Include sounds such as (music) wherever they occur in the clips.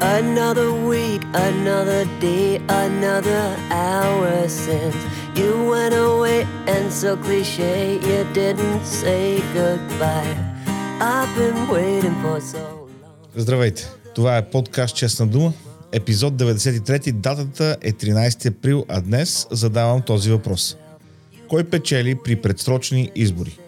Another week, another day, another hour since you went away, and so cliche, you didn't say goodbye. I've been waiting for so long. Здравейте! Това е подкаст Честна дума, Епизод 93, датата е 13 април, а днес задавам този въпрос. Кой печели при предсрочни избори?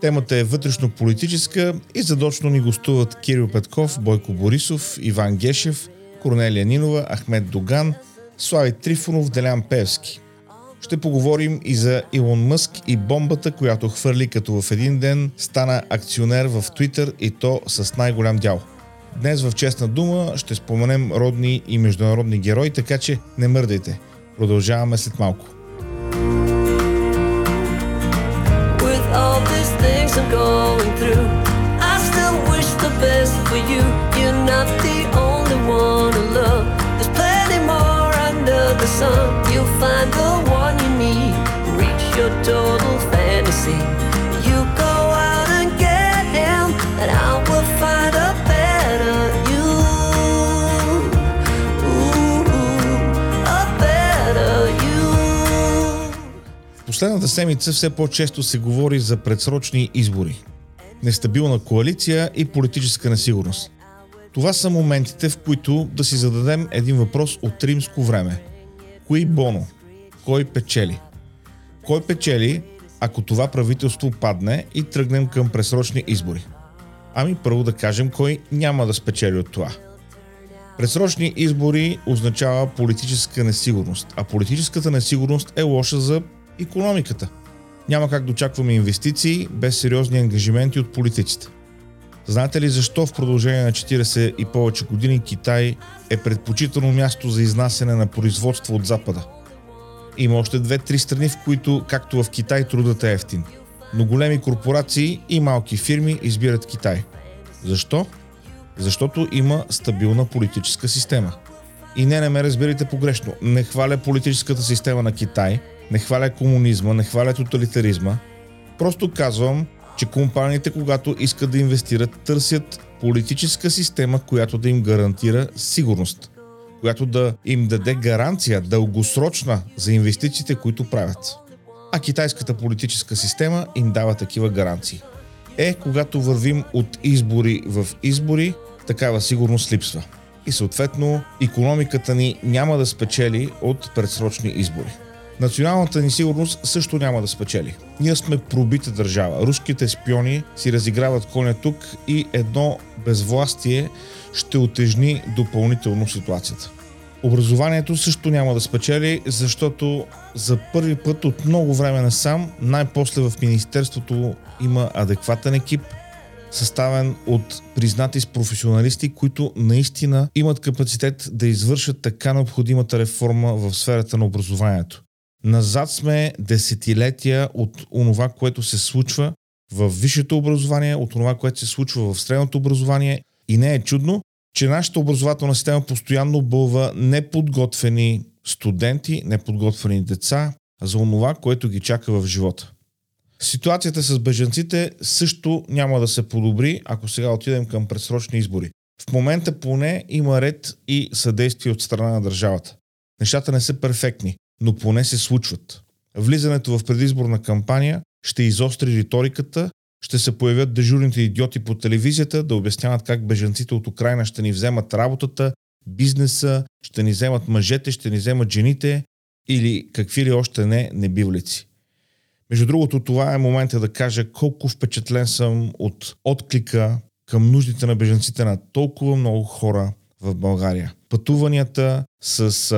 Темата е вътрешно-политическа и задочно ни гостуват Кирил Петков, Бойко Борисов, Иван Гешев, Корнелия Нинова, Ахмед Доган, Слави Трифонов, Делян Певски. Ще поговорим и за Илон Мъск и бомбата, която хвърли като в един ден стана акционер в Twitter и то с най-голям дял. Днес в Честна дума ще споменем родни и международни герои, така че не мърдайте. Продължаваме след малко. You're. Последната седмица все по-често се говори за предсрочни избори, нестабилна коалиция и политическа несигурност. Това са моментите, в които да си зададем един въпрос от римско време. Кои боно? Кой печели? Кой печели, ако това правителство падне и тръгнем към пресрочни избори? Ами първо да кажем кой няма да спечели от това. Предсрочни избори означава политическа несигурност, а политическата несигурност е лоша за економиката. Няма как да очакваме инвестиции без сериозни ангажименти от политиците. Знаете ли защо в продължение на 40 и повече години Китай е предпочитано място за изнасяне на производство от Запада? Има още две-три страни, в които, както в Китай, трудът е ефтин. Но големи корпорации и малки фирми избират Китай. Защо? Защото има стабилна политическа система. И не, не ме разберете погрешно. Не хваля политическата система на Китай, не хваля комунизма, не хваля тоталитаризма. Просто казвам, че компаниите, когато искат да инвестират, търсят политическа система, която да им гарантира сигурност, която да им даде гаранция дългосрочна за инвестициите, които правят. А китайската политическа система им дава такива гаранции. Е, когато вървим от избори в избори, такава сигурност липсва. И съответно, економиката ни няма да спечели от предсрочни избори. Националната ни сигурност също няма да спечели. Ние сме пробита държава. Руските шпиони си разиграват коня тук и едно безвластие ще отежни допълнително ситуацията. Образованието също няма да спечели, защото за първи път от много време насам най-после в Министерството има адекватен екип, съставен от признати с професионалисти, които наистина имат капацитет да извършат така необходимата реформа в сферата на образованието. Назад сме десетилетия от онова, което се случва в висшето образование, от това, което се случва в средното образование. И не е чудно, че нашата образователна система постоянно бълва неподготвени студенти, неподготвени деца за онова, което ги чака в живота. Ситуацията с беженците също няма да се подобри, ако сега отидем към предсрочни избори. В момента поне има ред и съдействие от страна на държавата. Нещата не са перфектни, но поне се случват. Влизането в предизборна кампания ще изостри риториката, ще се появят дежурните идиоти по телевизията да обясняват как бежанците от Украина ще ни вземат работата, бизнеса, ще ни вземат мъжете, ще ни вземат жените или какви ли още не небивлици. Между другото, това е момента да кажа колко впечатлен съм от отклика към нуждите на бежанците на толкова много хора в България. Пътуванията с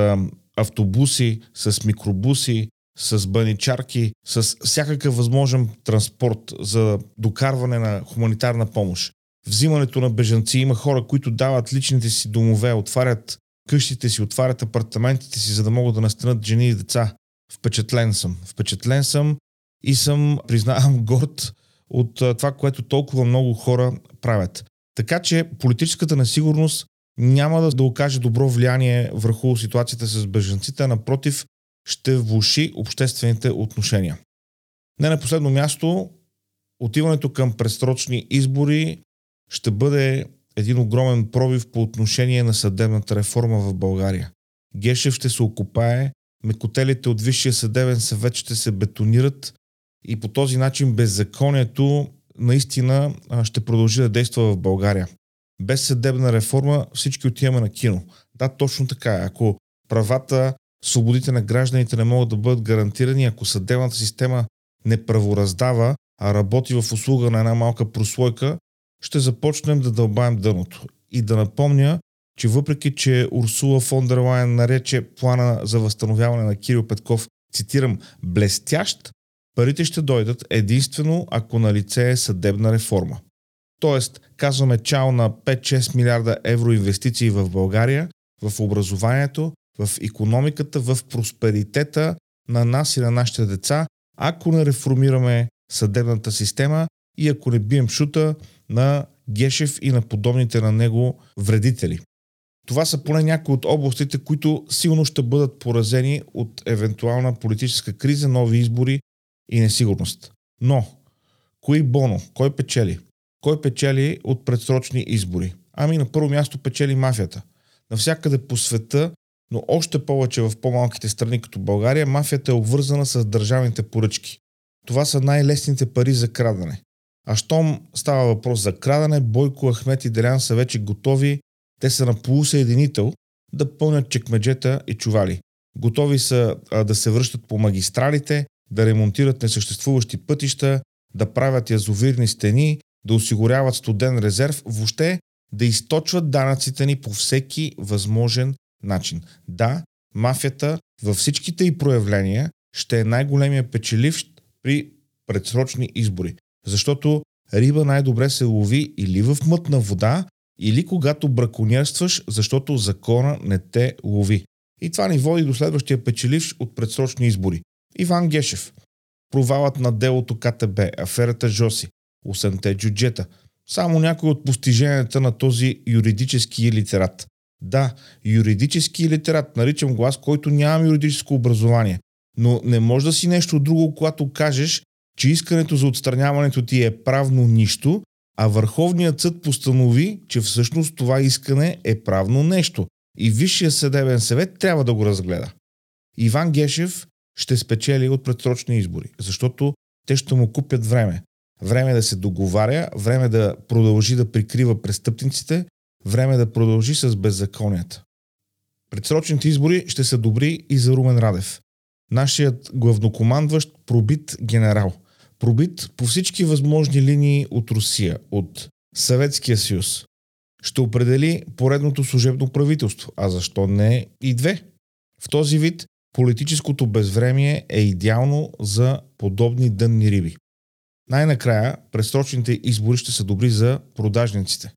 автобуси, с микробуси, с баничарки, с всякакъв възможен транспорт за докарване на хуманитарна помощ. Взимането на бежанци има хора, които дават личните си домове, отварят къщите си, отварят апартаментите си, за да могат да настанат жени и деца. Впечатлен съм. Впечатлен съм и съм, признавам, (laughs) горд от това, което толкова много хора правят. Така че политическата несигурност няма да, да окаже добро влияние върху ситуацията с бежанците, а напротив ще влуши обществените отношения. Не на последно място, отиването към предсрочни избори ще бъде един огромен пробив по отношение на съдебната реформа в България. Гешев ще се окупае, мекотелите от Висшия съдебен съвет ще се бетонират и по този начин беззаконието наистина ще продължи да действа в България. Без съдебна реформа всички отиваме на кино. Да, точно така. Ако правата, свободите на гражданите не могат да бъдат гарантирани, ако съдебната система не правораздава, а работи в услуга на една малка прослойка, ще започнем да дълбаем дъното. И да напомня, че въпреки, че Урсула фон дер Лайен нарече плана за възстановяване на Кирил Петков, цитирам, блестящ, парите ще дойдат единствено ако на лице е съдебна реформа. Тоест, казваме чао на 5-6 милиарда евро инвестиции в България, в образованието, в економиката, в просперитета на нас и на нашите деца, ако не реформираме съдебната система и ако не бием шута на Гешев и на подобните на него вредители. Това са поне някои от областите, които силно ще бъдат поразени от евентуална политическа криза, нови избори и несигурност. Но, кои боно? Кой печели? Кой печели от предсрочни избори? Ами на първо място печели мафията. Навсякъде по света, но още повече в по-малките страни като България, мафията е обвързана с държавните поръчки. Това са най-лесните пари за крадане. А щом става въпрос за крадане, Бойко, Ахмет и Делян са вече готови, те са на полусъединител да пълнят чекмеджета и чували. Готови са а, да се връщат по магистралите, да ремонтират несъществуващи пътища, да правят язовирни стени, да осигуряват студен резерв, въобще да източват данъците ни по всеки възможен начин. Да, мафията във всичките и проявления ще е най-големия печеливш при предсрочни избори. Защото риба най-добре се лови или в мътна вода, или когато браконьерстваш, защото закона не те лови. И това ни води до следващия печеливш от предсрочни избори. Иван Гешев. Провалът на делото КТБ, аферата Жоси, 8-те джуджета. Само някои от постиженията на този юридически литерат. Да, юридически литерат, наричам глас, който нямам юридическо образование. Но не може да си нещо друго, когато кажеш, че искането за отстраняването ти е правно нищо, а Върховният съд постанови, че всъщност това искане е правно нещо и Висшия съдебен съвет трябва да го разгледа. Иван Гешев ще спечели от предсрочни избори, защото те ще му купят време. Време да се договаря, време да продължи да прикрива престъпниците, време да продължи с беззаконията. Предсрочните избори ще са добри и за Румен Радев. Нашият главнокомандващ пробит генерал. Пробит по всички възможни линии от Русия, от Съветския съюз. Ще определи поредното служебно правителство, а защо не и две? В този вид политическото безвремие е идеално за подобни дънни риби. Най-накрая, предсрочните избори ще са добри за продажниците.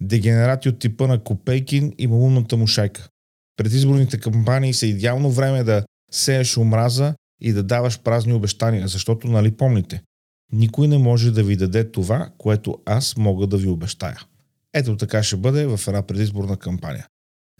Дегенерати от типа на Копейкин и малумната му шайка. Предизборните кампании са идеално време да сееш омраза и да даваш празни обещания, защото, нали помните, никой не може да ви даде това, което аз мога да ви обещая. Ето така ще бъде в една предизборна кампания.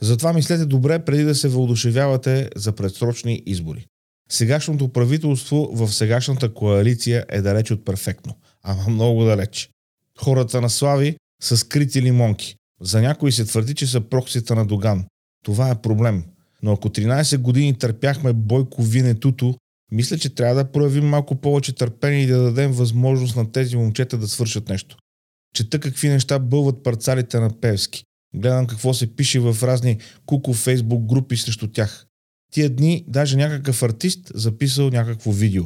Затова мислете добре преди да се въодушевявате за предсрочни избори. Сегашното правителство в сегашната коалиция е далеч от перфектно, ама много далеч. Хората на Слави са скрити лимонки. За някои се твърди, че са проксите на Доган. Това е проблем. Но ако 13 години търпяхме Бойко Винетуто, мисля, че трябва да проявим малко повече търпение и да дадем възможност на тези момчета да свършат нещо. Чета какви неща бълват парцалите на Певски. Гледам какво се пише в разни куко фейсбук групи срещу тях. Тия дни даже някакъв артист записал някакво видео.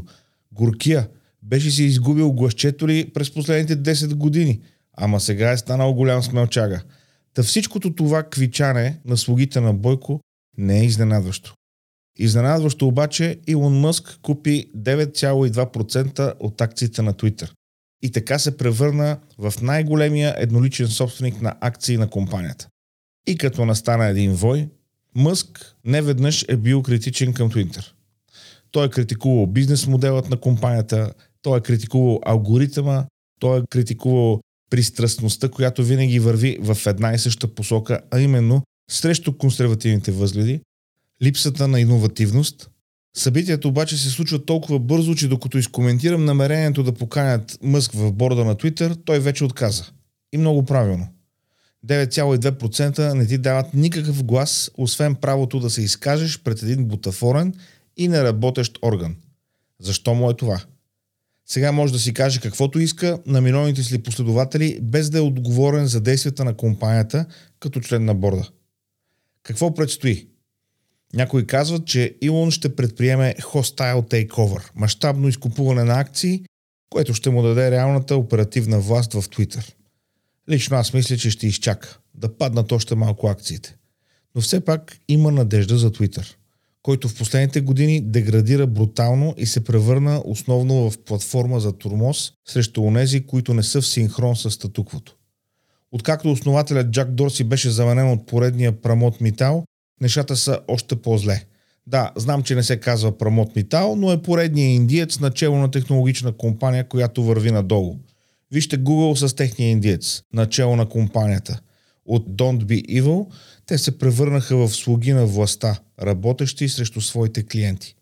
Горкия беше си изгубил гласчето ли през последните 10 години, ама сега е станал голям смелчага. Та всичкото това квичане на слугите на Бойко не е изненадващо. Изненадващо обаче Илон Мъск купи 9,2% от акциите на Twitter и така се превърна в най-големия едноличен собственик на акции на компанията. И като настана един вой, Мъск не веднъж е бил критичен към Twitter. Той е критикувал бизнес моделът на компанията, той е критикувал алгоритъма, той е критикувал пристрастността, която винаги върви в една и съща посока, а именно срещу консервативните възгледи, липсата на иновативност. Събитието обаче се случва толкова бързо, че докато изкоментирам намерението да поканят Мъск в борда на Twitter, той вече отказа. И много правилно. 9,2% не ти дават никакъв глас, освен правото да се изкажеш пред един бутафорен и неработещ орган. Защо му е това? Сега може да си каже каквото иска на милионите си последователи, без да е отговорен за действията на компанията като член на борда. Какво предстои? Някои казват, че Илон ще предприеме hostile takeover, мащабно изкупуване на акции, което ще му даде реалната оперативна власт в Twitter. Лично аз мисля, че ще изчака да паднат още малко акциите. Но все пак има надежда за Twitter, който в последните години деградира брутално и се превърна основно в платформа за турмоз срещу онези, които не са в синхрон с статуквото. Откакто основателят Джак Дорси беше заменен от поредния Прамот Митал, нещата са още по-зле. Да, знам, че не се казва Прамот Митал, но е поредният индиец начало на технологична компания, която върви надолу. Вижте Google с техния индиец, начало на компанията. От Don't Be Evil те се превърнаха в слуги на властта, работещи срещу своите клиенти.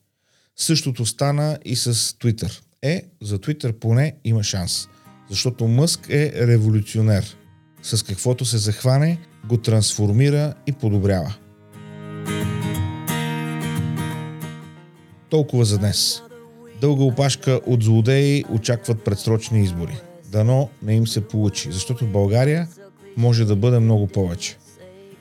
Същото стана и с Twitter. Е, за Twitter поне има шанс. Защото Мъск е революционер. С каквото се захване, го трансформира и подобрява. Толкова за днес. Дълга опашка от злодеи очакват предсрочни избори. Дано не им се получи, защото България може да бъде много повече.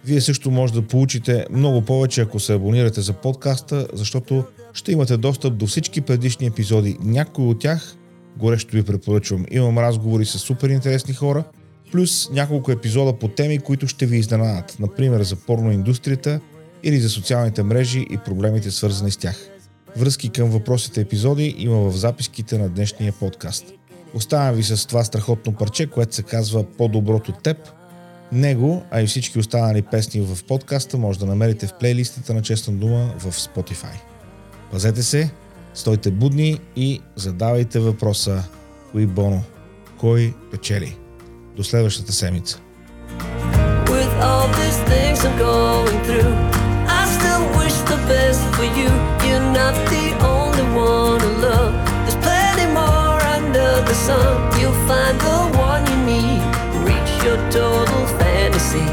Вие също може да получите много повече, ако се абонирате за подкаста, защото ще имате достъп до всички предишни епизоди. Някои от тях горещо ви препоръчвам. Имам разговори с супер интересни хора, плюс няколко епизода по теми, които ще ви изненадат. Например за порноиндустрията или за социалните мрежи и проблемите свързани с тях. Връзки към въпросите епизоди има в записките на днешния подкаст. Оставям ви с това страхотно парче, което се казва По-доброто теб. Него, а и всички останали песни в подкаста може да намерите в плейлистата на Честна дума в Spotify. Пазете се, стойте будни и задавайте въпроса Кои Боно? Кой печели? До следващата седмица. All these things I'm going through, I still wish the best for you. Sun. You'll find the one you need. Reach your total fantasy.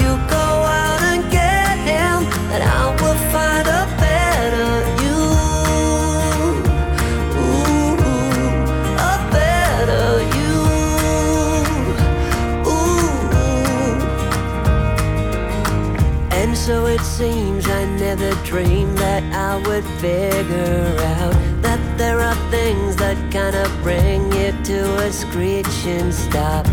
You go out and get him, and I will find a better you. Ooh, a better you. Ooh. And so it seems I never dreamed that I would figure out there are things that kind of bring you to a screeching stop.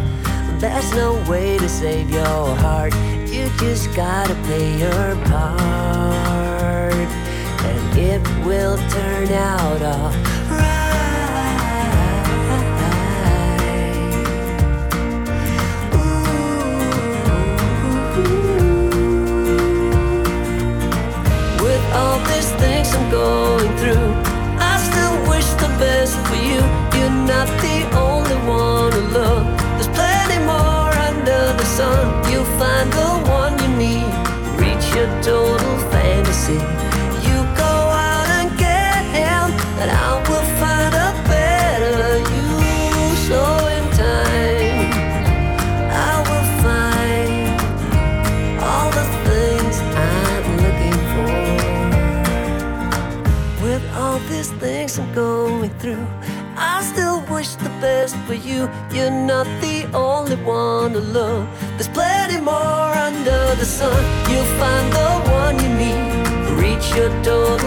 There's no way to save your heart, you just gotta play your part, and it will turn out alright. All these things I'm going through, things I'm going through, I still wish the best for you. You're not the only one to love. There's plenty more under the sun. You'll find the one you need. Reach your door